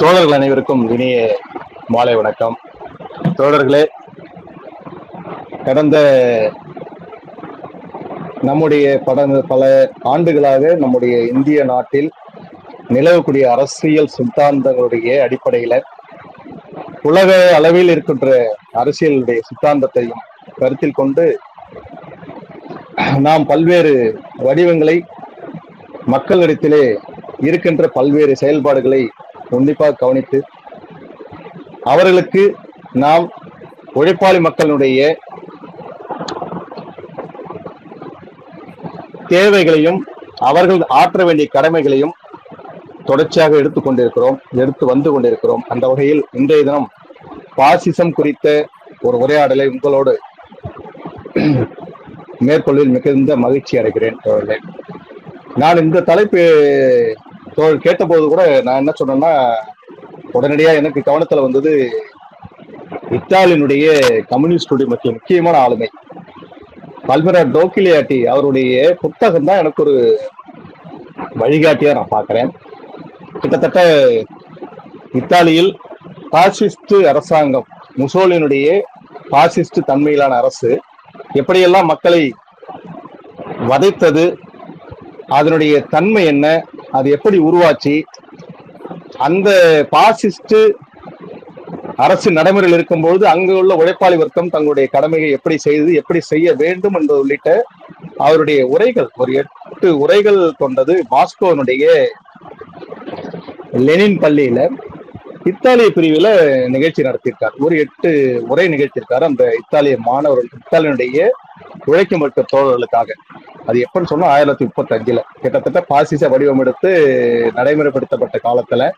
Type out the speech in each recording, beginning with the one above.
தோழர்கள் அனைவருக்கும் இனிய மாலை வணக்கம். தோழர்களே கடந்த நம்முடைய பட பல ஆண்டுகளாக நம்முடைய இந்திய நாட்டில் நிலவக்கூடிய அரசியல் சித்தாந்தங்களுடைய அடிப்படையில உலக அளவில் இருக்கின்ற அரசியலுடைய சித்தாந்தத்தையும் கருத்தில் கொண்டு நாம் பல்வேறு வடிவங்களை மக்களிடத்திலே இருக்கின்ற பல்வேறு செயல்பாடுகளை உன்னிப்பாக கவனித்து அவர்களுக்கு நாம் உழைப்பாளி மக்களுடைய தேவைகளையும் அவர்கள் ஆற்ற வேண்டிய கடமைகளையும் தொடர்ச்சியாக எடுத்து கொண்டிருக்கிறோம் எடுத்து வந்து கொண்டிருக்கிறோம். அந்த வகையில் இன்றைய தினம் பாசிசம் குறித்த ஒரு உரையாடலை உங்களோடு மேற்கொள்ளில் மிகுந்த மகிழ்ச்சி அடைகிறேன். நான் இந்த தலைப்பு தோழர் கேட்டபோது கூட நான் என்ன சொன்னேன்னா உடனடியா எனக்கு கவனத்துல வந்தது இத்தாலியினுடைய கம்யூனிஸ்ட் குடிமக்கள் முக்கியமான ஆளுமை. பல்மிரா டோக்கிலியாட்டி அவருடைய புத்தகம் தான் எனக்கு ஒரு வழிகாட்டியா நான் பார்க்கிறேன். கிட்டத்தட்ட இத்தாலியில் பாசிஸ்ட் அரசாங்கம் முசோலினுடைய பாசிஸ்ட் தன்மையிலான அரசு எப்படியெல்லாம் மக்களை வதைத்தது அதனுடைய தன்மை என்ன அது எப்படி உருவாச்சு? அந்த பாசிஸ்ட் அரசு நடைமுறையில் இருக்கும்பொழுது அங்கு உள்ள உழைப்பாளி வர்க்கம் தங்களுடைய கடமையை எப்படி செய்து எப்படி செய்ய வேண்டும் என்பது உள்ளிட்ட அவருடைய உரைகள் ஒரு எட்டு உரைகள் கொண்டது மாஸ்கோனுடைய லெனின் பள்ளியில. இத்தாலிய பிரிவில் நிகழ்ச்சி நடத்தியிருக்கார். ஒரு எட்டு உரை நிகழ்த்தியிருக்கார். அந்த இத்தாலிய மாணவர்கள் இத்தாலியனுடைய உழைக்கும் வர்க்க தோழர்களுக்காக. அது எப்பன்னு சொன்னா ஆயிரத்தி முப்பத்தி அஞ்சுல கிட்டத்தட்ட பாசிச வடிவம் எடுத்து நடைமுறைப்படுத்தப்பட்ட காலத்துல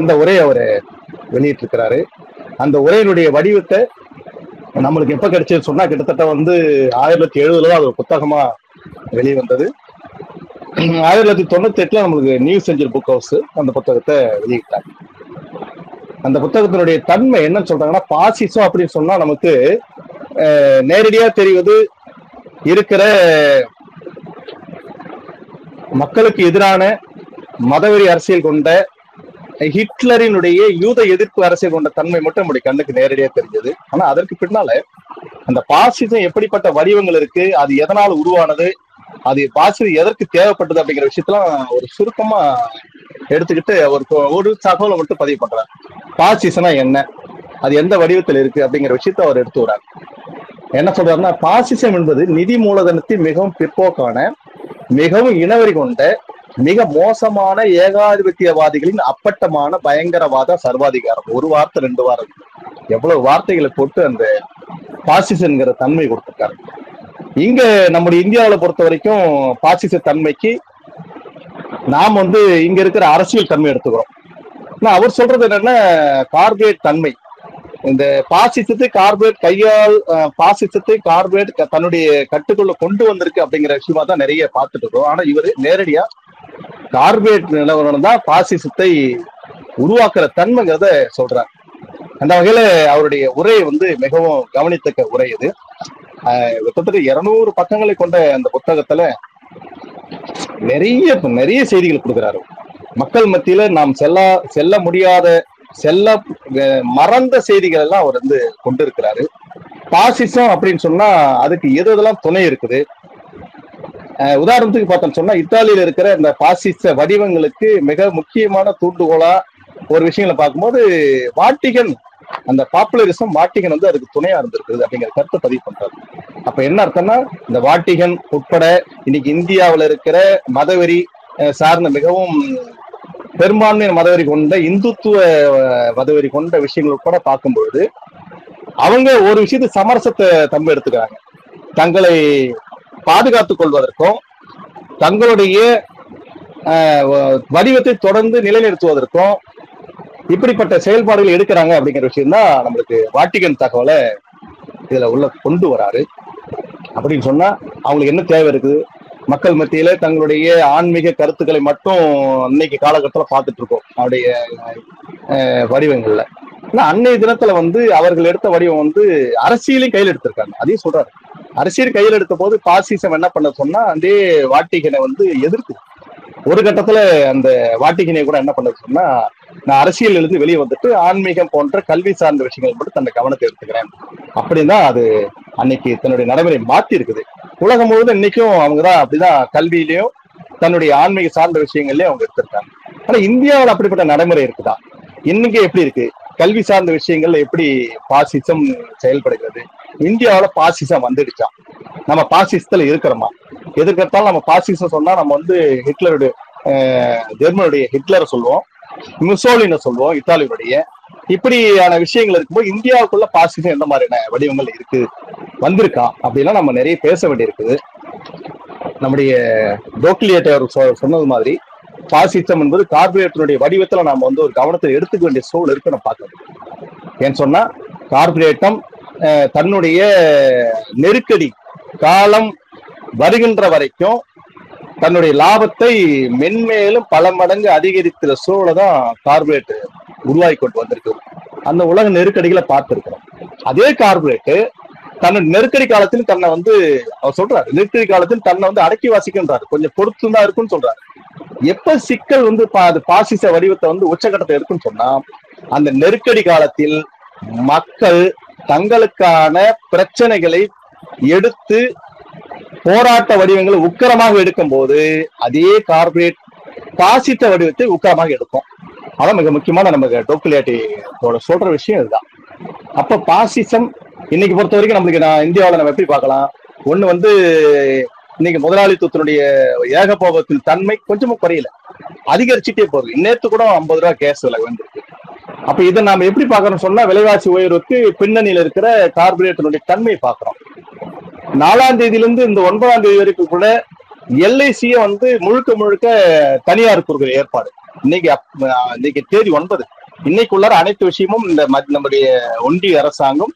அந்த உரையை அவர் வெளியிட்டிருக்கிறாரு. அந்த உரையினுடைய வடிவத்தை நம்மளுக்கு எப்ப கிடைச்சது சொன்னா கிட்டத்தட்ட வந்து ஆயிரத்தி எழுபதுல தான் அது ஒரு புத்தகமா வெளிவந்தது. ஆயிரத்தி தொள்ளாயிரத்தி தொண்ணூத்தி எட்டுல நம்மளுக்கு நியூ செஞ்சுரி புக் ஹவுஸ் அந்த புத்தகத்தை வெளியிட்டாங்க. அந்த புத்தகத்தினுடைய தன்மை என்னன்னு சொல்றாங்கன்னா பாசிசம் அப்படின்னு சொன்னா நமக்கு நேரடியா தெரிவது இருக்கிற மக்களுக்கு எதிரான மதவெறி அரசியல் கொண்ட ஹிட்லரினுடைய யூத எதிர்ப்பு அரசியல் கொண்ட தன்மை மட்டும் நம்முடைய கண்ணுக்கு நேரடியா தெரிஞ்சது. ஆனா அதற்கு பின்னால அந்த பாசிசம் எப்படிப்பட்ட வடிவங்கள் இருக்கு அது எதனால் உருவானது அது பாசிசம் எதற்கு தேவைப்பட்டது அப்படிங்கிற விஷயத்தெல்லாம் ஒரு சுருக்கமா எடுத்துக்கிட்டு ஒரு ஒரு தகவலை மட்டும் பதிவு பண்றாரு. பாசிசம்னா என்ன? அது எந்த வடிவத்தில் இருக்கு அப்படிங்கிற விஷயத்த அவர் எடுத்து வரார் என்ன சொல்றாருன்னா பாசிசம் என்பது நிதி மூலதனத்தின் மிகவும் பிற்போக்கான மிகவும் இனவரி கொண்ட மிக மோசமான ஏகாதிபத்தியவாதிகளின் அப்பட்டமான பயங்கரவாத சர்வாதிகாரம். ஒரு வார்த்தை ரெண்டு வாரம் எவ்வளவு வார்த்தைகளை போட்டு அந்த பாசிசங்கிற தன்மை கொடுத்திருக்காரு. இங்க நம்முடைய இந்தியாவில் பொறுத்த வரைக்கும் பாசிச தன்மைக்கு நாம் வந்து இங்க இருக்கிற அரசியல் தன்மை எடுத்துக்கிறோம். ஆனா அவர் சொல்றது என்னன்னா கார்பரேட் தன்மை. இந்த பாசிசத்தை கார்பரேட் கையால் பாசிசத்தை கார்பரேட் க- தன்னுடைய கட்டுக்குள்ள கொண்டு வந்திருக்கு அப்படிங்கிற விஷயமா தான் நிறைய பார்த்துட்டு இருக்கோம். ஆனா இவர் நேரடியா கார்பரேட் நிலவரம் தான் பாசிசத்தை உருவாக்குற தன்மைங்கிறத சொல்றார். அந்த வகையில அவருடைய உரை வந்து மிகவும் கவனித்தக்க உரை இது. கிட்டத்தட்ட இருநூறு பக்கங்களை கொண்ட அந்த புத்தகத்துல நிறைய நிறைய செய்திகள் கொடுக்குறாரு. மக்கள் மத்தியில நாம் செல்ல செல்ல முடியாத செல்ல மறந்த செய்திகள் எல்லாம் அவர் வந்து கொண்டு இருக்கிறாரு பாசிசம் அப்படின்னு சொன்னா அதுக்கு எது எதெல்லாம் துணை இருக்குது? உதாரணத்துக்கு பார்த்தோம்னு சொன்னா இத்தாலியில இருக்கிற இந்த பாசிச வடிவங்களுக்கு மிக முக்கியமான தூண்டுகோலா ஒரு விஷயங்களை பார்க்கும்போது வாட்டிகன் அந்த பாப்புலரிசம் வாட்டிகன் வந்து அதுக்கு துணையா இருந்திருக்குது அப்படிங்கிற கருத்தை பதிவு பண்றாரு. அப்ப என்ன அர்த்தம்னா இந்த வாட்டிகன் உட்பட இன்னைக்கு இந்தியாவில் இருக்கிற மதவெறி சார்ந்த மிகவும் பெரும்பான்மையான மதவெறி கொண்ட இந்துத்துவ மதவெறி கொண்ட விஷயங்கள் கூட பார்க்கும்பொழுது அவங்க ஒரு விஷயத்து சமரசத்தை தம்பு எடுத்துக்கிறாங்க. தங்களை பாதுகாத்துக் கொள்வதற்கும் தங்களுடைய வ- வடிவத்தை தொடர்ந்து நிலைநிறுத்துவதற்கும் இப்படிப்பட்ட செயல்பாடுகள் எடுக்கிறாங்க அப்படிங்கிற விஷயம் தான் நம்மளுக்கு வாட்டிகன் தகவலை இதுல உள்ள கொண்டு வராரு. அப்படின்னு சொன்னா அவங்களுக்கு என்ன தேவை இருக்குது? மக்கள் மத்தியில தங்களுடைய ஆன்மீக கருத்துக்களை மட்டும் அன்னைக்கு காலகட்டத்துல பார்த்துட்டு இருக்கோம் அவருடைய வடிவங்கள்ல. ஆனா அன்னைய தினத்துல வந்து அவர்கள் எடுத்த வடிவம் வந்து அரசியலையும் கையில் எடுத்திருக்காங்க. அதையும் சொல்றாரு. அரசியல் கையில் எடுத்த போது பாசிசம் என்ன பண்ண சொன்னா அதே வாட்டிகனை வந்து எதிர்த்து. ஒரு கட்டத்துல அந்த வாட்டிகனை கூட என்ன பண்ண சொன்னா நான் அரசியல் இருந்து வெளியே வந்துட்டு ஆன்மீகம் போன்ற கல்வி சார்ந்த விஷயங்கள் மட்டும் தன்னை கவனத்தை எடுத்துக்கிறேன். அப்படின்னு அது அன்னைக்கு தன்னுடைய நடைமுறை மாத்தி இருக்குது உலகம் முழுவதும் இன்னைக்கும் அவங்கதான் அப்படிதான் கல்வியிலையும் தன்னுடைய ஆன்மீக சார்ந்த விஷயங்கள்லயும் அவங்க எடுத்திருக்காங்க. ஆனா இந்தியாவில் அப்படிப்பட்ட நடைமுறை இருக்குதா? இன்னைக்கு எப்படி இருக்கு? கல்வி சார்ந்த விஷயங்கள்ல எப்படி பாசிசம் செயல்படுகிறது? இந்தியாவுல பாசிசம் வந்துடுச்சா? நம்ம பாசிசத்துல இருக்கிறோமா? எதுக்கெடுத்தாலும் நம்ம பாசிசம் சொன்னா நம்ம வந்து ஹிட்லருடைய ஜெர்மனுடைய ஹிட்லரை சொல்லுவோம் முசோலினை சொல்லுவோம் இத்தாலியுடைய. இப்படியான விஷயங்கள் இருக்கும்போது இந்தியாவுக்குள்ள பாசிசம் எந்த மாதிரியான வடிவங்கள் இருக்கு? வந்திருக்கா அப்படின்னா நம்ம நிறைய பேச வேண்டியிருக்குது. நம்முடைய டோக்லியேட்டர் அவர் சொ- சொன்னது மாதிரி பாசிசம் என்பது கார்பரேட்டனுடைய வடிவத்துல நாம வந்து ஒரு கவனத்தை எடுத்துக்க வேண்டிய சூழல் இருக்கு நம்ம பார்க்கணும் ஏன்னு சொன்னா கார்பரேட்டம் தன்னுடைய நெருக்கடி காலம் வருகின்ற வரைக்கும் தன்னுடைய லாபத்தை மென்மேலும் பல மடங்கு அதிகரிக்கிற சூழலை தான் கார்பரேட் உருவாகி கொண்டு வந்திருக்கு. அந்த உலக நெருக்கடிகளை பார்த்துருக்கிறோம். அதே கார்பரேட்டு தன்னோட நெருக்கடி காலத்தில் தன்னை வந்து அவர் சொல்றாரு நெருக்கடி காலத்தில் தன்னை வந்து அடக்கி வாசிக்கின்றாரு. கொஞ்சம் பொறுத்து தான் இருக்குன்னு சொல்றாரு. எப்ப சிக்கல் வந்து பா- அது பாசிச வடிவத்தை வந்து உச்சகட்டத்தை இருக்குன்னு சொன்னா அந்த நெருக்கடி காலத்தில் மக்கள் தங்களுக்கான பிரச்சனைகளை எடுத்து போராட்ட வடிவங்களை உக்கரமாக எடுக்கும் போது அதே கார்பரேட் பாசித்த வடிவத்தை உக்கரமாக எடுக்கும். அதான் மிக முக்கியமான நமக்கு டோக்குலியாட்டியோட சொல்ற விஷயம் இதுதான். அப்ப பாசிசம் இன்னைக்கு பொறுத்த வரைக்கும் நம்மளுக்கு நான் இந்தியாவில் நம்ம எப்படி பார்க்கலாம்? ஒன்று வந்து இன்னைக்கு முதலாளித்துவத்தினுடைய ஏகபோகத்தின் தன்மை கொஞ்சமும் குறையல. அதிகரிச்சுட்டே போகுது. நேற்று கூட ஐம்பது ரூபா கேஸ் விலை வந்துருக்கு. அப்ப இதை நாம எப்படி பார்க்கறோம் சொன்னா விலைவாசி உயர்வுக்கு பின்னணியில இருக்கிற கார்பரேட்டனுடைய தன்மையை பார்க்கிறோம். நாலாம் தேதியிலிருந்து இந்த ஒன்பதாம் தேதி வரைக்கும் கூட எல்ஐசியை வந்து முழுக்க முழுக்க தனியார் கொடுக்கிற ஏற்பாடு. இன்னைக்கு அப்- இன்னைக்கு தேதி ஒன்பது. இன்னைக்குள்ளார அனைத்து விஷயமும் இந்த நம்முடைய ஒன்றிய அரசாங்கம்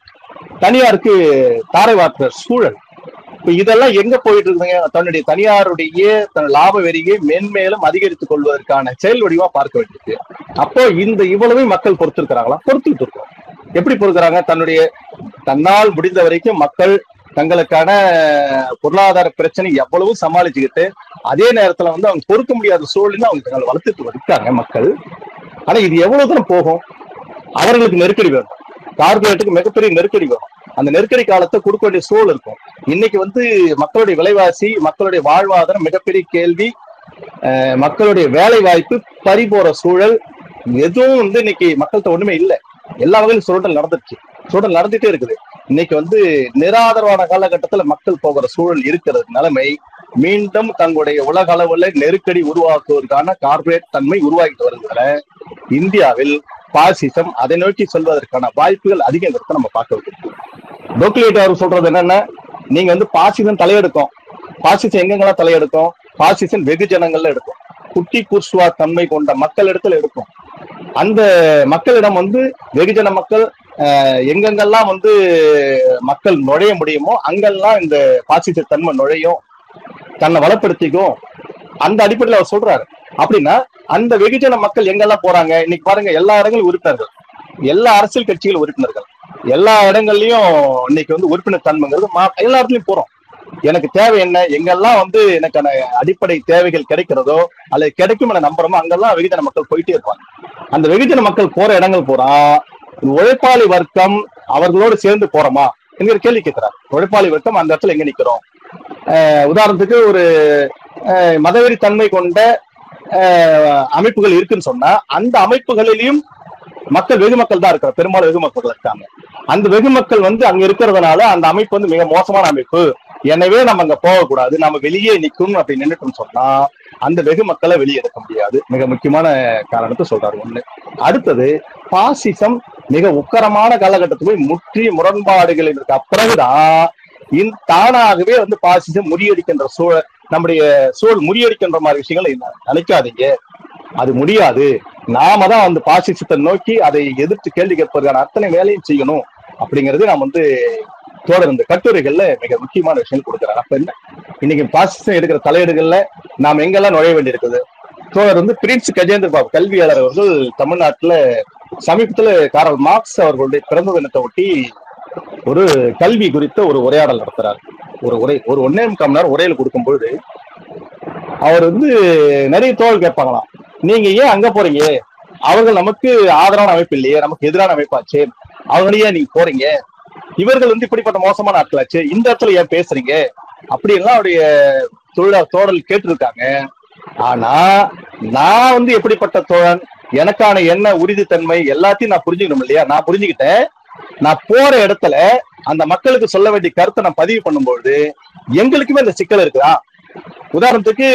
தனியாருக்கு தாரை வார்த்த சூழல். இப்போ இதெல்லாம் எங்க போயிட்டு இருக்குங்க தன்னுடைய தனியாருடைய தன் லாப வெறியை மென்மேலும் அதிகரித்துக் கொள்வதற்கான செயல் வடிவா பார்க்க வேண்டியிருக்கு. அப்போ இந்த இவ்வளவு மக்கள் பொறுத்திருக்கிறாங்களா? பொறுத்துட்டு இருக்கோம். எப்படி பொறுக்கிறாங்க? தன்னுடைய தன்னால் முடிந்த வரைக்கும் மக்கள் தங்களுக்கான பொருளாதார பிரச்சனை எவ்வளவு சமாளிச்சுக்கிட்டு அதே நேரத்துல வந்து அவங்க பொறுக்க முடியாத சூழ்நிலை அவங்க தங்களை வளர்த்துட்டு இருக்காங்க மக்கள். ஆனா இது எவ்வளவு தூரம் போகும்? அவர்களுக்கு நெருக்கடி வேணும். கார்பரேட்டுக்கு மிகப்பெரிய நெருக்கடி வரும். அந்த நெருக்கடி காலத்தை கொடுக்க வேண்டிய சூழல் இருக்கும். இன்னைக்கு வந்து மக்களுடைய விலைவாசி மக்களுடைய வாழ்வாதாரம் மிகப்பெரிய கேள்வி. அஹ் மக்களுடைய வேலை வாய்ப்பு பறி போற சூழல். எதுவும் வந்து இன்னைக்கு மக்கள்கிட்ட ஒண்ணுமே இல்லை. எல்லா வகையிலும் சுரண்டல் நடந்துருச்சு. சுரண்டல் நடந்துட்டே இருக்குது. இன்னைக்கு வந்து நிராதரவான காலகட்டத்துல மக்கள் போகிற சூழல் இருக்கிறது நிலைமை மீண்டும் தங்களுடைய உலக அளவுல நெருக்கடி உருவாக்குவதற்கான கார்பரேட் தன்மை உருவாகிட்டு வருகிற இந்தியாவில் பாசிசம் அதை நோக்கி சொல்வதற்கான வாய்ப்புகள் அதிகம் இருக்கு நம்ம பார்க்க டோக்லேட் அவர் சொல்றது என்னன்னா நீங்க வந்து பாசிசம் தலையெடுக்கும் பாசிசம் எங்கெங்கெல்லாம் தலையெடுக்கும் பாசிசம் வெகுஜனங்கள்ல எடுக்கும் குட்டி குர்ஸ்வா தன்மை கொண்ட மக்கள் இடத்துல எடுக்கும் அந்த மக்களிடம் வந்து வெகுஜன மக்கள் எங்கெங்கெல்லாம் வந்து மக்கள் நுழைய முடியுமோ அங்கெல்லாம் இந்த பாசிச தன்மை நுழையும் தன்னை வளப்படுத்திக்கும். அந்த அடிப்படையில் அவர் சொல்றாரு. அப்படின்னா அந்த வெகுஜன மக்கள் எங்கெல்லாம் போறாங்க? இன்னைக்கு பாருங்க எல்லா இடங்களும் உறுப்பினர்கள். எல்லா அரசியல் கட்சிகள் உறுப்பினர்கள். எல்லா இடங்கள்லயும் இன்னைக்கு வந்து உறுப்பினர் தன்மைங்கிறது மா- எல்லா இடத்துலயும் போறோம். எனக்கு தேவை என்ன? எங்கெல்லாம் வந்து எனக்கான அடிப்படை தேவைகள் கிடைக்கிறதோ அல்லது கிடைக்கும் என நம்புறோமோ அங்கெல்லாம் வெகுஜன மக்கள் போயிட்டே இருப்பாங்க. அந்த வெகுஜன மக்கள் போற இடங்கள் போறான் உழைப்பாளி வர்க்கம் அவர்களோடு சேர்ந்து போறோமா? என்கிற கேள்வி கேட்கிறார். உழைப்பாளி வர்க்கம் அந்த இடத்துல எங்க நிக்கிறோம்? உதாரணத்துக்கு ஒரு மதவெறி தன்மை கொண்ட அமைப்புகள் இருக்குன்னு சொன்னா அந்த அமைப்புகளிலையும் மக்கள் வெகு மக்கள் தான் இருக்கிற பெரும்பாலும் வெகு மக்கள் இருக்காங்க. அந்த வெகு மக்கள் வந்து அங்க இருக்கிறதுனால அந்த அமைப்பு வந்து மிக மோசமான அமைப்பு. எனவே நம்ம அங்க போகக்கூடாது. நம்ம வெளியே நிக்கணும் அப்படி நின்றுட்டோம்னு சொன்னா அந்த வெகு மக்களை வெளியே எடுக்க முடியாது. மிக முக்கியமான காரணத்தை சொல்றாரு ஒண்ணு. அடுத்தது பாசிசம் மிக உக்கரமான காலகட்டத்துக்கு போய் முற்றிய முரண்பாடுகள் இருக்க பிறகுதான் தானாகவே வந்து பாசிசம் முறியடிக்கின்ற சூழல் நம்முடைய சூழல் முறியடிக்கின்ற மாதிரி விஷயங்களை நினைக்காதீங்க. அது முடியாது. நாம தான் வந்து பாசிசத்தை நோக்கி அதை எதிர்த்து கேள்வி கேட்பதற்கான அத்தனை வேலையும் செய்யணும் அப்படிங்கிறது நாம் வந்து தோழர் இந்த கட்டுரைகள்ல மிக முக்கியமான விஷயம் கொடுக்குறாங்க அப்ப என்ன? இன்னைக்கு பாசிசம் எடுக்கிற தலையீடுகள்ல நாம் எங்கெல்லாம் நுழைய வேண்டியிருக்குது? தோழர் வந்து பிரின்ஸ் கஜேந்திர பாபு கல்வியாளர் அவர்கள் தமிழ்நாட்டுல சமீபத்துல காரல் மார்க்ஸ் அவர்களுடைய பிறந்த தினத்தை ஒட்டி ஒரு கல்வி குறித்த ஒரு உரையாடல் நடத்துறாரு. ஒரு உரை ஒரு ஒன்னே முக்கால் நேரம் உரையில் கொடுக்கும் பொழுது அவர் வந்து நிறைய தோல் கேட்பாங்களாம். நீங்க ஏன் அங்க போறீங்க? அவர்கள் நமக்கு ஆதரவான அமைப்பு இல்லையே நமக்கு எதிரான அமைப்பாச்சு. அவங்களையே நீங்க போறீங்க. இவர்கள் வந்து இப்படிப்பட்ட மோசமான ஆட்களாச்சு. இந்த இடத்துல ஏன் பேசுறீங்க? அப்படி எல்லாம் அவருடைய தொழிலாளர் தோழல் கேட்டிருக்காங்க. ஆனா நான் வந்து எப்படிப்பட்ட தோழன்? எனக்கான என்ன உறுதித்தன்மை எல்லாத்தையும் நான் புரிஞ்சுக்கணும் இல்லையா? நான் புரிஞ்சுக்கிட்டேன். நான் போற இடத்துல அந்த மக்களுக்கு சொல்ல வேண்டிய கருத்தை நான் பதிவு பண்ணும்போது எங்களுக்குமே இந்த சிக்கல் இருக்குதா? உதாரணத்துக்கு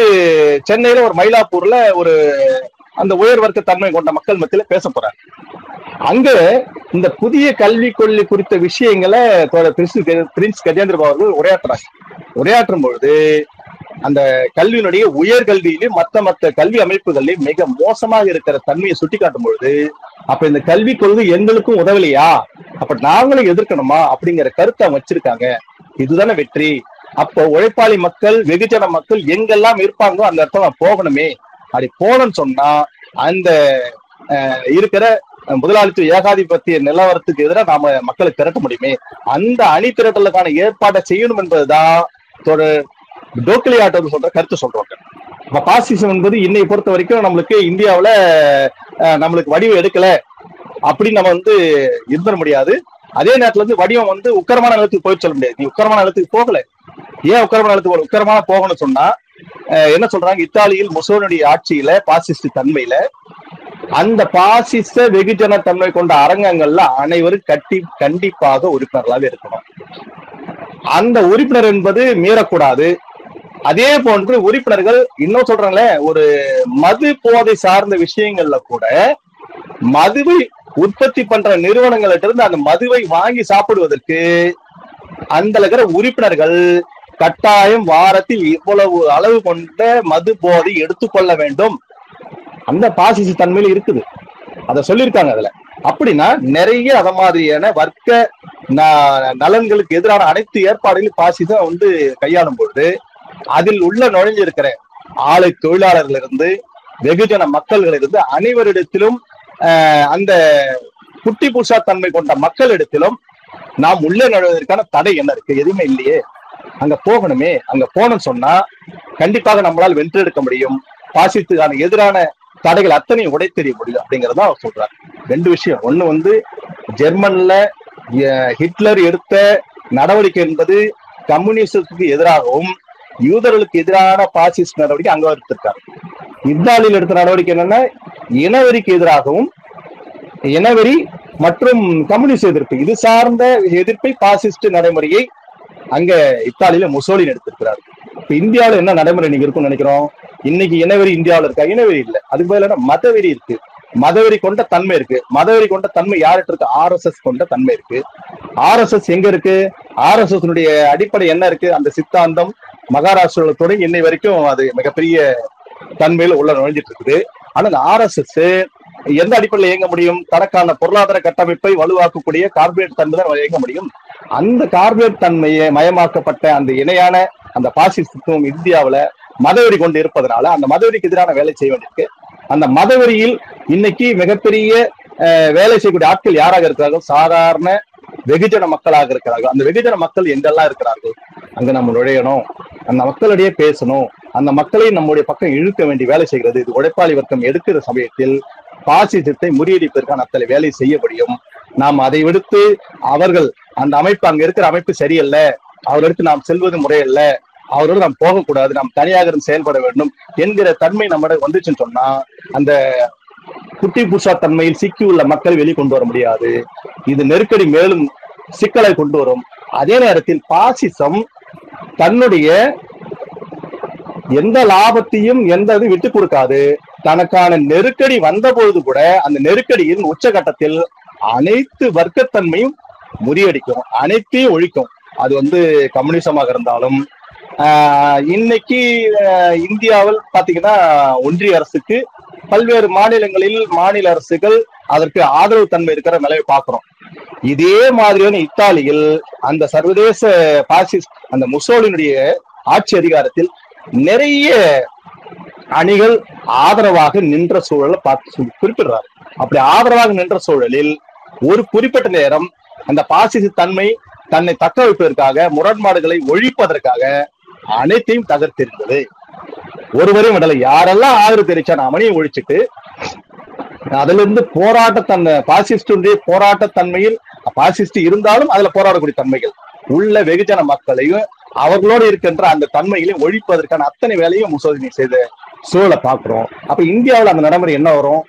சென்னையில ஒரு மயிலாப்பூர்ல ஒரு அந்த உயர் வர்க்க தன்மை கொண்ட மக்கள் மத்தியில பேச போறாங்க. அங்க இந்த புதிய கல்வி கொள்கை குறித்த விஷயங்களை பிரின்ஸ் பிரின்ஸ் கஜேந்திர பாபு அவர்கள் உரையாற்றுறாங்க உரையாற்றும் பொழுது அந்த கல்வியினுடைய உயர்கல்வியிலும் மத்த மத்த கல்வி அமைப்புகளிலும் மிக மோசமாக இருக்கிற தன்மையை சுட்டிக்காட்டும் பொழுது அப்ப இந்த கல்வி கொள்கை எங்களுக்கும் உதவலையா? அப்ப நாங்களும் எதிர்க்கணுமா? அப்படிங்கிற கருத்தை அவங்க வச்சிருக்காங்க. இதுதானே வெற்றி. அப்போ உழைப்பாளி மக்கள் வெகுஜன மக்கள் எங்கெல்லாம் இருப்பாங்களோ அந்த இடத்துல போகணுமே. அப்படி போனோம்னு சொன்னா அந்த இருக்கிற முதலாளித்துவ ஏகாதிபத்திய நிலவரத்துக்கு எதிராக நாம மக்களை திரட்ட முடியுமே. அந்த அணி திரட்டலுக்கான ஏற்பாடை செய்யணும் என்பதுதான் ஒரு டோக்கிலி ஆட்டோன்னு சொல்ற கருத்து சொல்றாங்க. இப்ப பாசிசம் என்பது இன்னை பொறுத்த வரைக்கும் நம்மளுக்கு இந்தியாவுல அஹ், நம்மளுக்கு வடிவம் எடுக்கல அப்படின்னு நம்ம வந்து இருந்துட முடியாது. அதே நேரத்துல இருந்து வடிவம் வந்து உக்கரமான நிலத்துக்கு போய் சொல்ல முடியாது. நீ உக்கரமான நிலத்துக்கு போகல. ஏன் உக்கரமான நிலத்துக்கு போகல? உக்கரமான போகணும்னு சொன்னா என்ன சொல்றாங்க? இத்தாலியில் முசோனுடைய ஆட்சியில பாசிஸ்ட் தன்மையில அந்த பாசிச வெகுஜன தன்மை கொண்ட அரங்கங்கள்ல அனைவரும் கட்டி கண்டிப்பாக உறுப்பினர்களாக இருக்கணும். அந்த உறுப்பினர் என்பது மீறக்கூடாது. அதே போன்று உறுப்பினர்கள் இன்னும் சொல்றாங்களே ஒரு மது போதை சார்ந்த விஷயங்கள்ல கூட மதுவை உற்பத்தி பண்ற நிறுவனங்கள்ட்ட இருந்து அந்த மதுவை வாங்கி சாப்பிடுவதற்கு அந்த இருக்கிற உறுப்பினர்கள் கட்டாயம் வாரத்தில் இவ்வளவு அளவு கொண்ட மது போதை எடுத்துக்கொள்ள வேண்டும். அந்த பாசிச தன்மையில இருக்குது. அத சொல்லியிருக்காங்க அதுல. அப்படின்னா நிறைய அத மாதிரியான வர்க்க ந- நலன்களுக்கு எதிரான அனைத்து ஏற்பாடுகளையும் பாசிசம் வந்து கையாளும் பொழுது அதில் உள்ள நுழைஞ்சிருக்கிற ஆலை தொழிலாளர்களிருந்து வெகுஜன மக்கள்கள் அனைவரிடத்திலும் ஆஹ், அந்த குட்டி பூசா தன்மை கொண்ட மக்களிடத்திலும் நாம் உள்ளே நுழைவதற்கான தடை என்ன இருக்கு? எதுவுமே இல்லையே. அங்க போகணுமே. அங்க போனோம்னு சொன்னா கண்டிப்பாக நம்மளால் வென்றெடுக்க முடியும். பாசித்துக்கான எதிரான தடைகள் அத்தனையும் உடைத்தெறிய முடியும் அப்படிங்கறத அவர் சொல்றாரு. ரெண்டு விஷயம். ஒண்ணு வந்து ஜெர்மன்ல ஹிட்லர் எடுத்த நடவடிக்கை என்பது கம்யூனிசத்துக்கு எதிராகவும் யூதர்களுக்கு எதிரான பாசிஸ்ட் நடவடிக்கை அங்க எடுத்திருக்காரு. இத்தாலியில் எடுத்த நடவடிக்கை என்னன்னா இனவெறிக்கு எதிராகவும் இனவெறி மற்றும் கம்யூனிஸ்ட் எதிர்ப்பு இது சார்ந்த எதிர்ப்பை பாசிஸ்ட் நடைமுறையை அங்க இத்தாலியில முசோலின் எடுத்திருக்கிறார். இப்ப இந்தியாவில என்ன நடைமுறை நீங்க இருக்கும்னு நினைக்கிறோம்? இன்னைக்கு இனவெறி இந்தியாவுல இருக்கா? இனவெறி இல்ல. அதுக்கு பதிலாக மதவெறி இருக்கு. மதவெறி கொண்ட தன்மை இருக்கு. மதவெறி கொண்ட தன்மை யார்கிட்ட இருக்கு? ஆர்எஸ்எஸ் கொண்ட தன்மை இருக்கு. ஆர்எஸ்எஸ் எங்க இருக்கு? ஆர்எஸ்எஸ் அடிப்படை என்ன இருக்கு? அந்த சித்தாந்தம் மகாராஷ்டிராவில் தொடங்கி இன்னை வரைக்கும் அது மிகப்பெரிய தன்மையில உள்ள நுழைஞ்சிட்டு இருக்குது. ஆனா இந்த ஆர்எஸ்எஸ் எந்த அடிப்படையில் இயங்க முடியும்? தனக்கான பொருளாதார கட்டமைப்பை வலுவாக்கக்கூடிய கார்பரேட் தன்மை தான் இயங்க முடியும். அந்த கார்பரேட் தன்மையை மயமாக்கப்பட்ட அந்த இணையான அந்த பாசிசத்துவம் இந்தியாவில மதவெறி கொண்டு இருப்பதனால அந்த மதவெறிக்கு எதிரான வேலை செய்ய வேண்டியிருக்கு. அந்த மதவெறியில் இன்னைக்கு மிகப்பெரிய வேலை செய்யக்கூடிய ஆட்கள் யாராக இருக்கிறார்கள்? சாதாரண வெகுஜன மக்களாக இருக்கிறார்கள். அந்த வெகுஜன மக்கள் எங்கெல்லாம் இருக்கிறார்கள்? அங்க நம்ம நுழையணும். அந்த மக்களிடையே பேசணும். அந்த மக்களை நம்முடைய பக்கம் இழுக்க வேண்டிய வேலை செய்கிறது. இது உழைப்பாளி வர்க்கம் எடுக்கிற சமயத்தில் பாசிசத்தை முறியடிப்பதற்கான அத்தனை வேலை செய்ய முடியும். நாம் அதை விடுத்து அவர்கள் அந்த அமைப்பு அங்க இருக்கிற அமைப்பு சரியல்ல. அவர்களுக்கு நாம் செல்வது முறையல்ல. அவரோடு நாம் போகக்கூடாது. நாம் தனியாக இருந்து செயல்பட வேண்டும். என்கிற தன்மை நம்மட வந்துச்சுன்னு சொன்னா அந்த குட்டி பூசா தன்மையில் சிக்கியுள்ள மக்களை வெளிக்கொண்டு வர முடியாது. இது நெருக்கடி மேலும் சிக்கலை கொண்டு வரும். அதே நேரத்தில் பாசிசம் தன்னுடைய எந்த லாபத்தையும் எந்த இது விட்டு கொடுக்காது. தனக்கான நெருக்கடி வந்த பொழுது கூட அந்த நெருக்கடியின் உச்சகட்டத்தில் அனைத்து வர்க்கத்தன்மையும் முறியடிக்கும் அனைத்தையும் ஒழிக்கும். அது வந்து கம்யூனிசமாக இருந்தாலும் ஆஹ் இன்னைக்கு இந்தியாவில் பாத்தீங்கன்னா ஒன்றிய அரசுக்கு பல்வேறு மாநிலங்களில் மாநில அரசுகள் அதற்கு ஆதரவு தன்மை இருக்கிற நிலையை பார்க்கிறோம். இதே மாதிரியான இத்தாலியில் அந்த சர்வதேச பாசிஸ்ட் அந்த முசோலினுடைய ஆட்சி அதிகாரத்தில் நிறைய அணிகள் ஆதரவாக நின்ற சூழலை பார்த்து சொல்லி- குறிப்பிடுறாரு. அப்படி ஆதரவாக நின்ற சூழலில் ஒரு குறிப்பிட்ட நேரம் அந்த பாசிச தன்மை தன்னை தக்க வைப்பதற்காக முரண்பாடுகளை ஒழிப்பதற்காக அனைத்தையும் தகர்த்திருந்தது. ஒருவரையும் விடலை. யாரெல்லாம் ஆதரவு தெரிவிச்சான் அவனையும் ஒழிச்சிட்டு அதுல இருந்து போராட்டத்தன்மை பாசிஸ்டுடைய போராட்டத்தன்மையில் பாசிஸ்ட் இருந்தாலும் அதுல போராடக்கூடிய தன்மைகள். உள்ள வெகுஜன மக்களையும் அவர்களோடு இருக்கின்ற அந்த தன்மைகளையும் ஒழிப்பதற்கான அத்தனை வேலையும் முசோதினி செய்த சூழலை பாக்குறோம் அப்ப இந்தியாவில் அந்த நடைமுறை என்ன வரும்?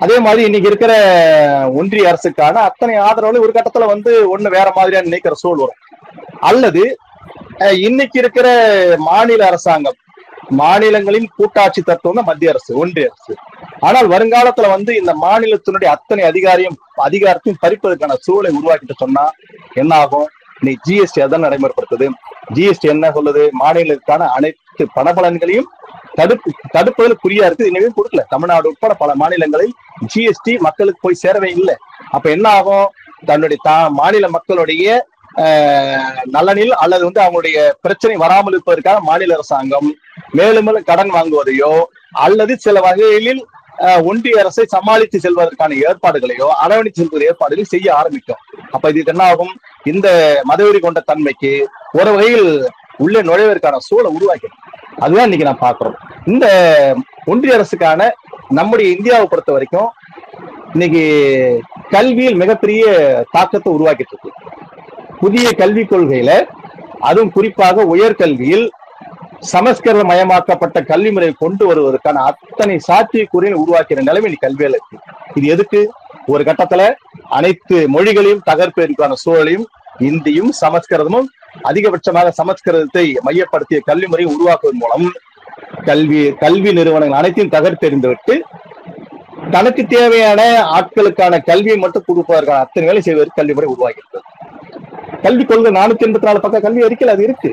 அதே மாதிரி இன்னைக்கு இருக்கிற ஒன்றிய அரசுக்கான அத்தனை ஆதரவுல ஒரு கட்டத்துல வந்து ஒண்ணு வேற மாதிரியா நினைக்கிற சூழல் வரும். அல்லது அஹ், இன்னைக்கு இருக்கிற மாநில அரசாங்கம் மாநிலங்களின் கூட்டாட்சி தத்துவம் தான் மத்திய அரசு ஒன்றிய அரசு. ஆனால் வருங்காலத்துல வந்து இந்த மாநிலத்தினுடைய அத்தனை அதிகாரியும் அதிகாரத்தையும் பறிப்பதற்கான சூழலை உருவாக்கிட்டு சொன்னா என்ன ஆகும்? நீ ஜிஎஸ்டி அதான் நடைமுறைப்படுத்துது. ஜிஎஸ்டி என்ன சொல்லுது? மாநிலத்துக்கான அனைத்து பணபலன்களையும் தடுப்பு தடுப்பதில் குறியா இருக்கு இன்னும் கொடுக்கல. தமிழ்நாடு உட்பட பல மாநிலங்களில் ஜிஎஸ்டி மக்களுக்கு போய் சேரவே இல்லை. அப்ப என்ன ஆகும்? தன்னுடைய தா மாநில மக்களுடைய நலனில் அல்லது வந்து அவங்களுடைய பிரச்சனை வராமல் இருப்பதற்காக மாநில அரசாங்கம் மேலும் மேலும் கடன் வாங்குவதையோ அல்லது சில வகைகளில் ஒன்றிய அரசை சமாளித்து செல்வதற்கான ஏற்பாடுகளையோ அரவணைத்து செல்வது ஏற்பாடுகளை செய்ய ஆரம்பிக்கும். அப்ப இது என்ன ஆகும்? இந்த மதவெறி கொண்ட தன்மைக்கு ஒரு வகையில் உள்ளே நுழைவதற்கான சூழலை உருவாக்கிடும். அதுதான் இன்னைக்கு நான் பாக்குறோம் இந்த ஒன்றிய அரசுக்கான நம்முடைய இந்தியாவை பொறுத்த வரைக்கும் இன்னைக்கு கல்வியில் மிகப்பெரிய தாக்கத்தை உருவாக்கிட்டு இருக்கு. புதிய கல்விக் கொள்கையில அதுவும் குறிப்பாக உயர்கல்வியில் சமஸ்கிருத மயமாக்கப்பட்ட கல்வி முறையை கொண்டு வருவதற்கான அத்தனை சாத்தியக்கூறினை உருவாக்கிற நிலைமை இன்னைக்கு கல்வியில இருக்கு. இது எதுக்கு? ஒரு கட்டத்துல அனைத்து மொழிகளையும் தகர்ப்பதற்கான சூழலையும் இந்தியும் சமஸ்கிருதமும் அதிகபட்சமாக சமஸ்கிருதத்தை மையப்படுத்திய கல்வி முறையை உருவாக்குவதன் மூலம் கல்வி கல்வி நிறுவனங்கள் அனைத்தையும் தகர்த்தெறிந்துவிட்டு தனக்கு தேவையான ஆட்களுக்கான கல்வியை மட்டும் கொடுப்பதற்கான அத்தனை வேலை செய்வதற்கு கல்வி முறை உருவாகியிருக்கிறது. கல்வி கொள்கை நானூத்தி எண்பத்தி நாலு பக்கம் கல்வி அறிக்கையில் அது இருக்கு.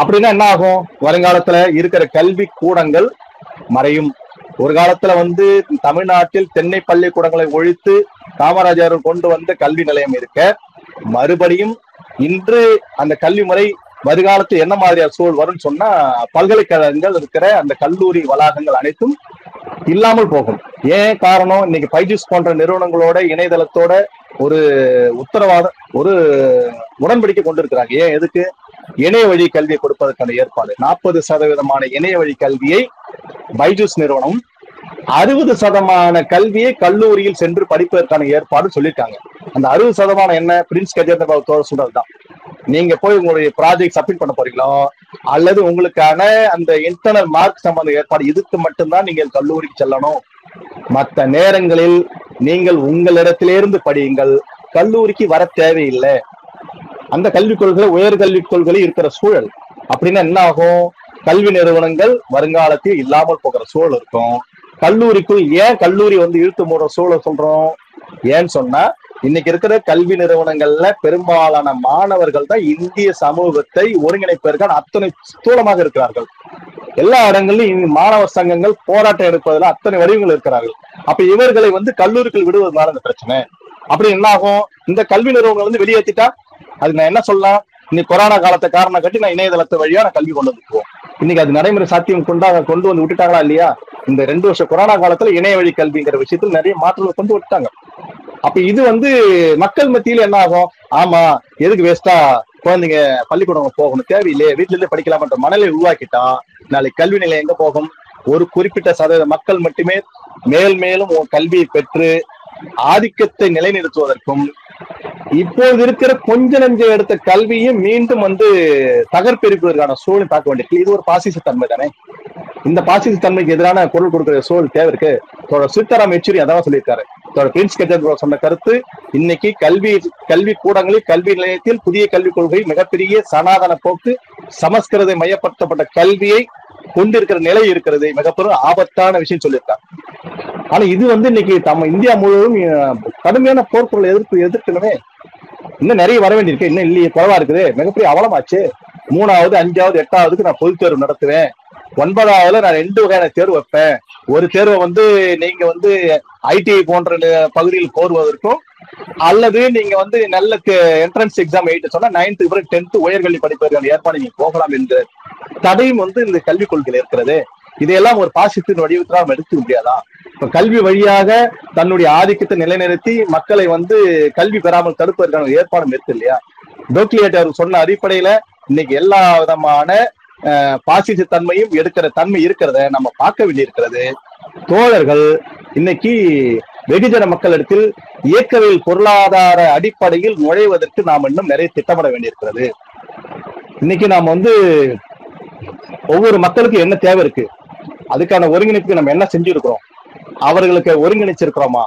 அப்படின்னா என்ன ஆகும் வருங்காலத்துல இருக்கிற கல்வி கூடங்கள் மறையும். ஒரு காலத்துல வந்து தமிழ்நாட்டில் தென்னை பள்ளிக்கூடங்களை ஒழித்து காமராஜர் கொண்டு வந்த கல்வி நிலையம் இருக்க மறுபடியும் இன்று அந்த கல்வி முறை வருகாலத்தில் என்ன மாதிரியான சூழல் வரும்னு சொன்னா பல்கலைக்கழகங்கள் இருக்கிற அந்த கல்லூரி வளாகங்கள் அனைத்தும் இல்லாமல் போகும். ஏன் காரணம்? இன்னைக்கு பைஜூஸ் போன்ற நிறுவனங்களோட இணையதளத்தோட ஒரு உத்தரவாதம் ஒரு உடன்படிக்கை கொண்டிருக்கிறாங்க. ஏன் எதுக்கு? இணைய வழி கல்வியை கொடுப்பதற்கான ஏற்பாடு. நாற்பது சதவீதமான இணைய வழி கல்வியை பைஜூஸ் நிறுவனம் அறுபது சதமான கல்வியை கல்லூரியில் சென்று படிப்பதற்கான ஏற்பாடு சொல்லியிருக்காங்க. அந்த அறுபது சதமானம் என்ன? பிரின்ஸ் கஜேந்திர பாபு தோழர் சொல்றதுதான் நீங்க போய் உங்களுடைய ப்ராஜெக்ட் சப்மிட் பண்ண போறீங்களோ அல்லது உங்களுக்கான அந்த இன்டர்னல் மார்க் சம்பந்த ஏற்பாடு இதுக்கு மட்டும்தான் நீங்கள் கல்லூரிக்கு செல்லணும். மற்ற நேரங்களில் நீங்கள் உங்களிடத்திலிருந்து படியுங்கள். கல்லூரிக்கு வர தேவையில்லை. அந்த கல்விக் கொள்கை உயர்கல்விக் கொள்கை இருக்கிற சூழல். அப்படின்னா என்ன ஆகும்? கல்வி நிறுவனங்கள் வருங்காலத்தில் இல்லாமல் போகிற சூழல் இருக்கும். கல்லூரிக்குள் ஏன் கல்லூரி வந்து இழுத்து மூடுற சூழல் சொல்றோம்? ஏன்னு சொன்னா இன்னைக்கு இருக்கிற கல்வி நிறுவனங்கள்ல பெரும்பாலான மாணவர்கள் தான் இந்திய சமூகத்தை ஒருங்கிணைப்பதற்கான அத்தனை ஸ்தூலமாக இருக்கிறார்கள். எல்லா இடங்களிலும் மாணவர் சங்கங்கள் போராட்டம் எடுப்பதில் அத்தனை வடிவங்கள் இருக்கிறார்கள். அப்ப இவர்களை வந்து கல்லூரிகள் விடுவதுனால இந்த பிரச்சனை? அப்படி என்ன ஆகும் இந்த கல்வி நிறுவனங்கள் வந்து வெளியேற்றிட்டா அது நான் என்ன சொல்லலாம்? இன்னைக்கு கொரோனா காலத்தை காரணம் கட்டி நான் இணையதளத்து வழியா நான் கல்வி கொண்டு வந்துக்குவோம் இன்னைக்கு அது நடைமுறை சாத்தியம் கொண்டா கொண்டு வந்து விட்டுட்டாங்களா இல்லையா? இந்த ரெண்டு வருஷம் கொரோனா காலத்துல இணைய வழி கல்விங்கிற விஷயத்துல நிறைய மாற்றங்கள் கொண்டு விட்டாங்க அப்ப இது வந்து மக்கள் மத்தியில என்ன ஆகும்? ஆமா எதுக்கு வேஸ்டா குழந்தைங்க பள்ளிக்கூடம் போகணும். தேவையில்லையே வீட்டுல இருந்து படிக்கலாம்ன்ற மனநிலை உருவாக்கிட்டா நாளைக்கு கல்வி நிலையம் எங்க போகும்? ஒரு குறிப்பிட்ட சதவீத மக்கள் மட்டுமே மேல் மேலும் கல்வியை பெற்று ஆதிக்கத்தை நிலைநிறுத்துவதற்கும் இப்போது இருக்கிற கொஞ்ச நஞ்ச எடுத்த கல்வியும் மீண்டும் வந்து தகர்ப்பெருப்பதற்கான சூழலை பார்க்க வேண்டியிருக்கு. இது ஒரு பாசிச தன்மை தானே? இந்த பாசிச தன்மைக்கு எதிரான குரல் கொடுக்கிற சூழல் தேவை இருக்கு. தோழர் சீதாராம் யெச்சூரி அதான் சொல்லியிருக்காரு. பிரின்ஸ் கஜர் சொன்ன கருத்து இன்னைக்கு கல்வி கல்வி கூடங்களில் கல்வி நிலையத்தில் புதிய கல்விக் கொள்கை மிகப்பெரிய சனாதன போக்கு சமஸ்கிருதை மையப்படுத்தப்பட்ட கல்வியை கொண்டிருக்கிற நிலை இருக்கிறது. மிகப்பெரும் ஆபத்தான விஷயம் சொல்லியிருக்காங்க. ஆனா இது வந்து இன்னைக்கு தம்ம இந்தியா முழுவதும் கடுமையான போர்க்குரல் எதிர்ப்பு எதிர்க்கணுமே. இன்னும் நிறைய வர வேண்டியிருக்கு. இன்னும் இல்லையே குறைவா இருக்குது. மிகப்பெரிய அவலமாச்சு. மூணாவது அஞ்சாவது எட்டாவதுக்கு நான் பொதுத்தேர்வு நடத்துவேன். ஒன்பதாவதுல நான் ரெண்டு வகையான தேர்வு வைப்பேன். ஒரு தேர்வை வந்து நீங்க வந்து ஐடிஐ போன்ற பகுதியில் கோருவதற்கும் அல்லது நீங்க வந்து நல்ல என்ட்ரன்ஸ் எக்ஸாம் எழுத சொன்னா நைன்த்து பிறகு டென்த் உயர்கல்வி படிப்பதற்கான ஏற்பாடு நீங்க போகலாம் என்று தடையும் வந்து இந்த கல்விக் கொள்கையில் இருக்கிறது. இதையெல்லாம் ஒரு பாசித்தின் வடிவத்தில் நாம் எடுக்க முடியாதா? இப்ப கல்வி வழியாக தன்னுடைய ஆதிக்கத்தை நிலைநிறுத்தி மக்களை வந்து கல்வி பெறாமல் தடுப்பதற்கான ஏற்பாடும் இருக்கு இல்லையா? டோக்லியேட்டர் சொன்ன அடிப்படையில இன்னைக்கு எல்லா விதமான பாசிச தன்மையும் எடுக்கிற தன்மை இருக்கிறத நம்ம பார்க்க வேண்டியிருக்கிறது. தோழர்கள் இன்னைக்கு வெகுஜன மக்களிடத்தில் இயக்கவியல் பொருளாதார அடிப்படையில் நுழைவதற்கு நாம் இன்னும் நிறைய திட்டமிட வேண்டியிருக்கிறது. இன்னைக்கு நாம் வந்து ஒவ்வொரு மக்களுக்கும் என்ன தேவை இருக்கு? அதுக்கான ஒருங்கிணைப்புக்கு நம்ம என்ன செஞ்சிருக்கிறோம்? அவர்களுக்கு ஒருங்கிணைச்சிருக்கிறோமா?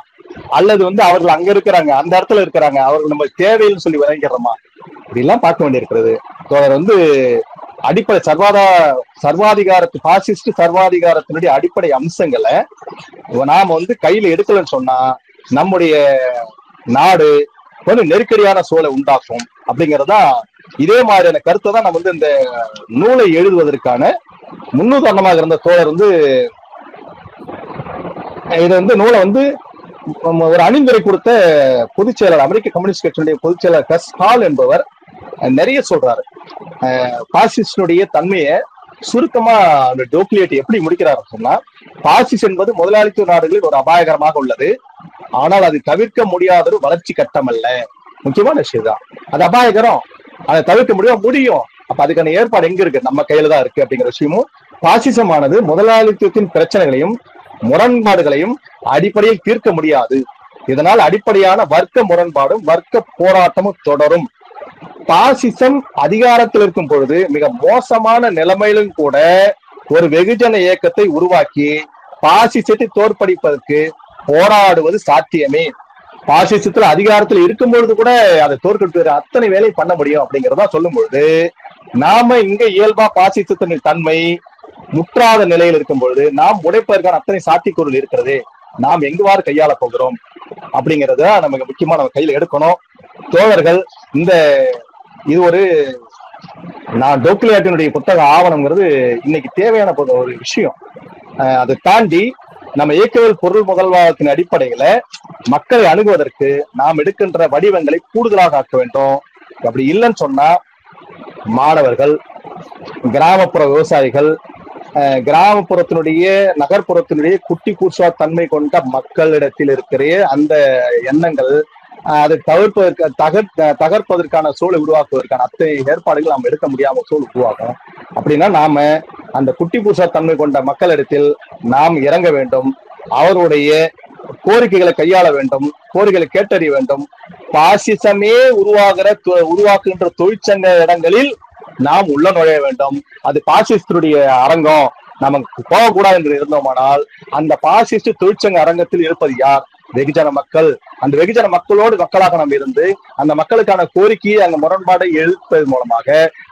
அல்லது வந்து அவர்கள் அங்க இருக்கிறாங்க அந்த இடத்துல இருக்கிறாங்க அவர்கள் நம்ம தேவைன்னு சொல்லி வழங்கிடுறோமா? இப்படிலாம் பார்க்க வேண்டியிருக்கிறது. தோழர் வந்து அடிப்படை சர்வாதா சர்வாதிகாரத்து பாசிஸ்ட் சர்வாதிகாரத்தினுடைய அடிப்படை அம்சங்களை நாம வந்து கையில எடுக்கலன்னு சொன்னா நம்முடைய நாடு கொஞ்சம் நெருக்கடியான சூழலை உண்டாக்கும் அப்படிங்கறதா இதே மாதிரியான கருத்தை தான் நம்ம வந்து இந்த நூலை எழுதுவதற்கான முன்னுதாரணமாக இருந்த தோழர் வந்து இது வந்து நூலை வந்து நம்ம ஒரு அணிந்துரை கொடுத்த பொதுச் செயலர் அமெரிக்க கம்யூனிஸ்ட் கட்சியினுடைய பொதுச் செயலர் கஸ் ஹால் என்பவர் நிறைய சொல்றாரு. பாசிஸ்டினுடைய தன்மையை சுருக்கமா அந்த டோக்லியேட் எப்படி முடிக்கிறாரு சொன்னா பாசிஸ் என்பது முதலாளித்துவ நாடுகளில் ஒரு அபாயகரமாக உள்ளது. ஆனால் அது தவிர்க்க முடியாத ஒரு வளர்ச்சி கட்டம் அல்ல. முக்கியமான விஷயம் தான் அது அபாயகரம். அதை தவிர்க்க முடியும்? முடியும். அப்ப அதுக்கான ஏற்பாடு எங்க இருக்கு? நம்ம கையில தான் இருக்கு அப்படிங்கிற விஷயமும் பாசிசமானது முதலாளித்துவத்தின் பிரச்சனைகளையும் முரண்பாடுகளையும் அடிப்படையில் தீர்க்க முடியாது. இதனால் அடிப்படையான வர்க்க முரண்பாடும் வர்க்க போராட்டமும் தொடரும். பாசிசம் அதிகாரத்தில் இருக்கும் பொழுது மிக மோசமான நிலைமையிலும் கூட ஒரு வெகுஜன இயக்கத்தை உருவாக்கி பாசிசத்தை தோற்படிப்பதற்கு போராடுவது சாத்தியமே. பாசிசத்துல அதிகாரத்துல இருக்கும் பொழுது கூட அதை தோற்கடிப்பது அத்தனை வேலை பண்ண முடியும் அப்படிங்கிறதா சொல்லும் பொழுது நாம இங்க இயல்பா பாசிசத்தின் தன்மை முற்றாத நிலையில் இருக்கும் பொழுது நாம் உடைப்பதற்கான அத்தனை சாத்தியக்கூறுகள் இருக்கிறது நாம் எங்குவாறு கையாள போகிறோம் அப்படிங்கறத நமக்கு முக்கியமா நம்ம கையில எடுக்கணும். தோழர்கள் இந்த இது ஒரு நான் டோக்கிலியாட்டினுடைய புத்தக ஆவணம்ங்கிறது இன்னைக்கு தேவையான ஒரு விஷயம். அதை தாண்டி நம்ம இயக்கவியல் பொருள் முதல்வாதத்தின் அடிப்படையில மக்களை அணுகுவதற்கு நாம் எடுக்கின்ற வடிவங்களை கூடுதலாக ஆக்க வேண்டும். அப்படி இல்லைன்னு சொன்னா மாணவர்கள் கிராமப்புற விவசாயிகள் கிராமப்புறத்தினுடைய நகர்ப்புறத்தினுடைய குட்டி கூர்சா தன்மை கொண்ட மக்களிடத்தில் இருக்கிற அந்த எண்ணங்கள் அதை தவிர்ப்பதற்கு தகர் தகர்ப்பதற்கான சூழலை உருவாக்குவதற்கான அத்தனை ஏற்பாடுகள் நாம் எடுக்க முடியாம சூழல் உருவாகும். அப்படின்னா நாம அந்த குட்டி பூசா தன்மை கொண்ட மக்களிடத்தில் நாம் இறங்க வேண்டும். அவருடைய கோரிக்கைகளை கையாள வேண்டும். கோரிக்கைகளை கேட்டறிய வேண்டும். பாசிசமே உருவாகிற தொ- உருவாக்குகின்ற தொழிற்சங்க இடங்களில் நாம் உள்ள நுழைய வேண்டும். அது பாசிஸ்டருடைய அரங்கம். நமக்கு போகக்கூடாது என்று இருந்தோமானால் அந்த பாசிஸ்ட் தொழிற்சங்க அரங்கத்தில் இருப்பது யார்? வெகுஜன மக்கள். அந்த வெகுஜன மக்களோடு மக்களாக நாம் இருந்து அந்த மக்களுக்கான கோரிக்கையை அங்க முரண்பாடை எழுப்பதன் மூலமாக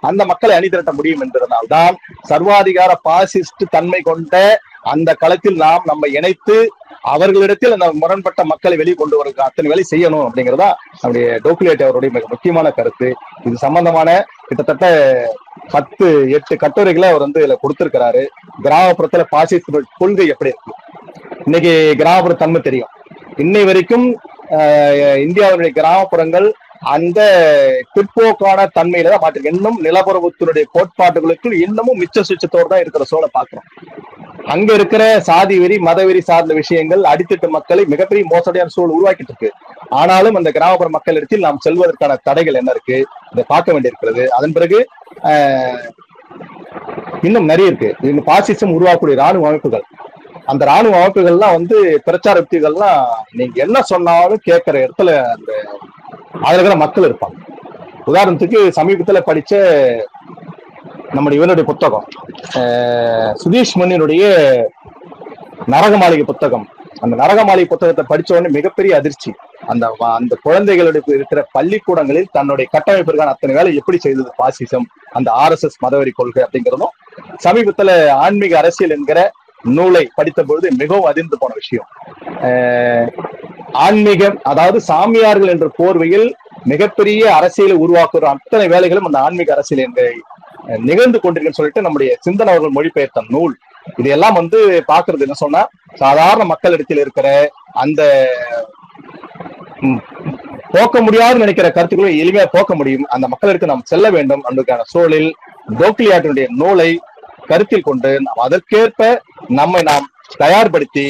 அந்த மக்களை அணிதிரட்ட முடியும் என்பதனால்தான் சர்வாதிகார பாசிஸ்ட் தன்மை கொண்ட அந்த களத்தில் நாம் நம்ம இணைத்து அவர்களிடத்தில் அந்த முரண்பட்ட மக்களை வெளியே கொண்டு வர அத்தனை வேலை செய்யணும் அப்படிங்கிறதா நம்முடைய டோக்குலேட் அவருடைய மிக முக்கியமான கருத்து. இது சம்பந்தமான கிட்டத்தட்ட பத்து எட்டு கட்டுரைகளை அவர் வந்து இதுல கொடுத்திருக்கிறாரு. கிராமப்புறத்துல பாசிஸ்ட் கொள்கை எப்படி இருக்கு? இன்னைக்கு கிராமப்புற தன்மை தெரியும். இன்னை வரைக்கும் இந்தியாவுடைய கிராமப்புறங்கள் அந்த பிற்போக்கான தன்மையில தான் மாற்றிருக்கு. இன்னும் நிலப்பரவத்தினுடைய கோட்பாடுகளுக்குள் இன்னமும் மிச்ச சுச்சத்தோடு தான் இருக்கிற சோழ பாக்குறோம் அங்க இருக்கிற சாதி வெறி மதவெறி சார்ந்த விஷயங்கள் அடித்தட்டு மக்களை மிகப்பெரிய மோசடியான சூழல் உருவாக்கிட்டு இருக்கு. ஆனாலும் அந்த கிராமப்புற மக்களிடத்தில் நாம் செல்வதற்கான தடைகள் என்ன இருக்கு? இதை பார்க்க வேண்டியிருக்கிறது. அதன் பிறகு ஆஹ், இன்னும் நிறைய இருக்கு. இந்த பாசிசம் உருவாக்கக்கூடிய ராணுவ அமைப்புகள். அந்த ராணுவ அமைப்புகள்லாம் வந்து பிரச்சார யுக்திகள்லாம் நீங்க என்ன சொன்னாலும் கேட்கிற இடத்துல அந்த அதுல இருக்கிற மக்கள் இருப்பாங்க. உதாரணத்துக்கு சமீபத்துல படிச்ச நம்முடைய இவனுடைய புத்தகம் சுதீஷ் மணியினுடைய நரக மாளிகை புத்தகம். அந்த நரக மாளிகை புத்தகத்தை படிச்ச உடனே மிகப்பெரிய அதிர்ச்சி. அந்த அந்த குழந்தைகளுடைய இருக்கிற பள்ளிக்கூடங்களில் தன்னுடைய கட்டமைப்பிற்கான அத்தனை வேலை எப்படி செய்தது? பாசிசம் அந்த ஆர்எஸ்எஸ் மதவெறி கொள்கை அப்படிங்கிறதும் சமீபத்துல ஆன்மீக அரசியல் என்கிற நூலை படித்த பொழுது மிகவும் அதிர்ந்து போன விஷயம். ஆன்மீகம் அதாவது சாமியார்கள் என்ற போர்வையில் மிகப்பெரிய அரசியலை உருவாக்குற அத்தனை வேலைகளும் அந்த ஆன்மீக அரசியல் என்ற நிகழ்ந்து கொண்டிருக்குன்னு சொல்லிட்டு நம்முடைய சிந்தனை அவர்கள் மொழிபெயர்த்த நூல். இதெல்லாம் வந்து பாக்குறது என்ன சொன்னா சாதாரண மக்களிடத்தில் இருக்கிற அந்த ம், போக்க முடியாதுன்னு நினைக்கிற கருத்துக்களை எளிமையா போக்க முடியும். அந்த மக்களுக்கு நாம் செல்ல வேண்டும். என்பதற்கான சூழலில் கோக்லியாட்டினுடைய நூலை கருத்தில் கொண்டு நாம் அதற்கேற்ப நம்மை நாம் தயார்படுத்தி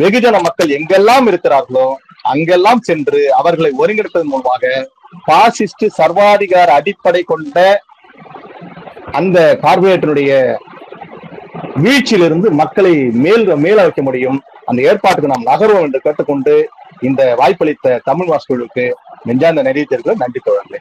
வெகுஜன மக்கள் எங்கெல்லாம் இருக்கிறார்களோ அங்கெல்லாம் சென்று அவர்களை ஒருங்கிணைப்பதன் மூலமாக பாசிஸ்ட் சர்வாதிகார அடிப்படை கொண்ட அந்த கார்பரேட்டருடைய வீழ்ச்சியிலிருந்து மக்களை மேல் மேல வைக்க முடியும். அந்த ஏற்பாட்டுக்கு நாம் நகர்வோம் என்று கேட்டுக்கொண்டு இந்த வாய்ப்பளித்த தமிழ் வாசகர்களுக்கு நெஞ்சார்ந்த நெறியத்திற்கு நன்றி தோழர்களே.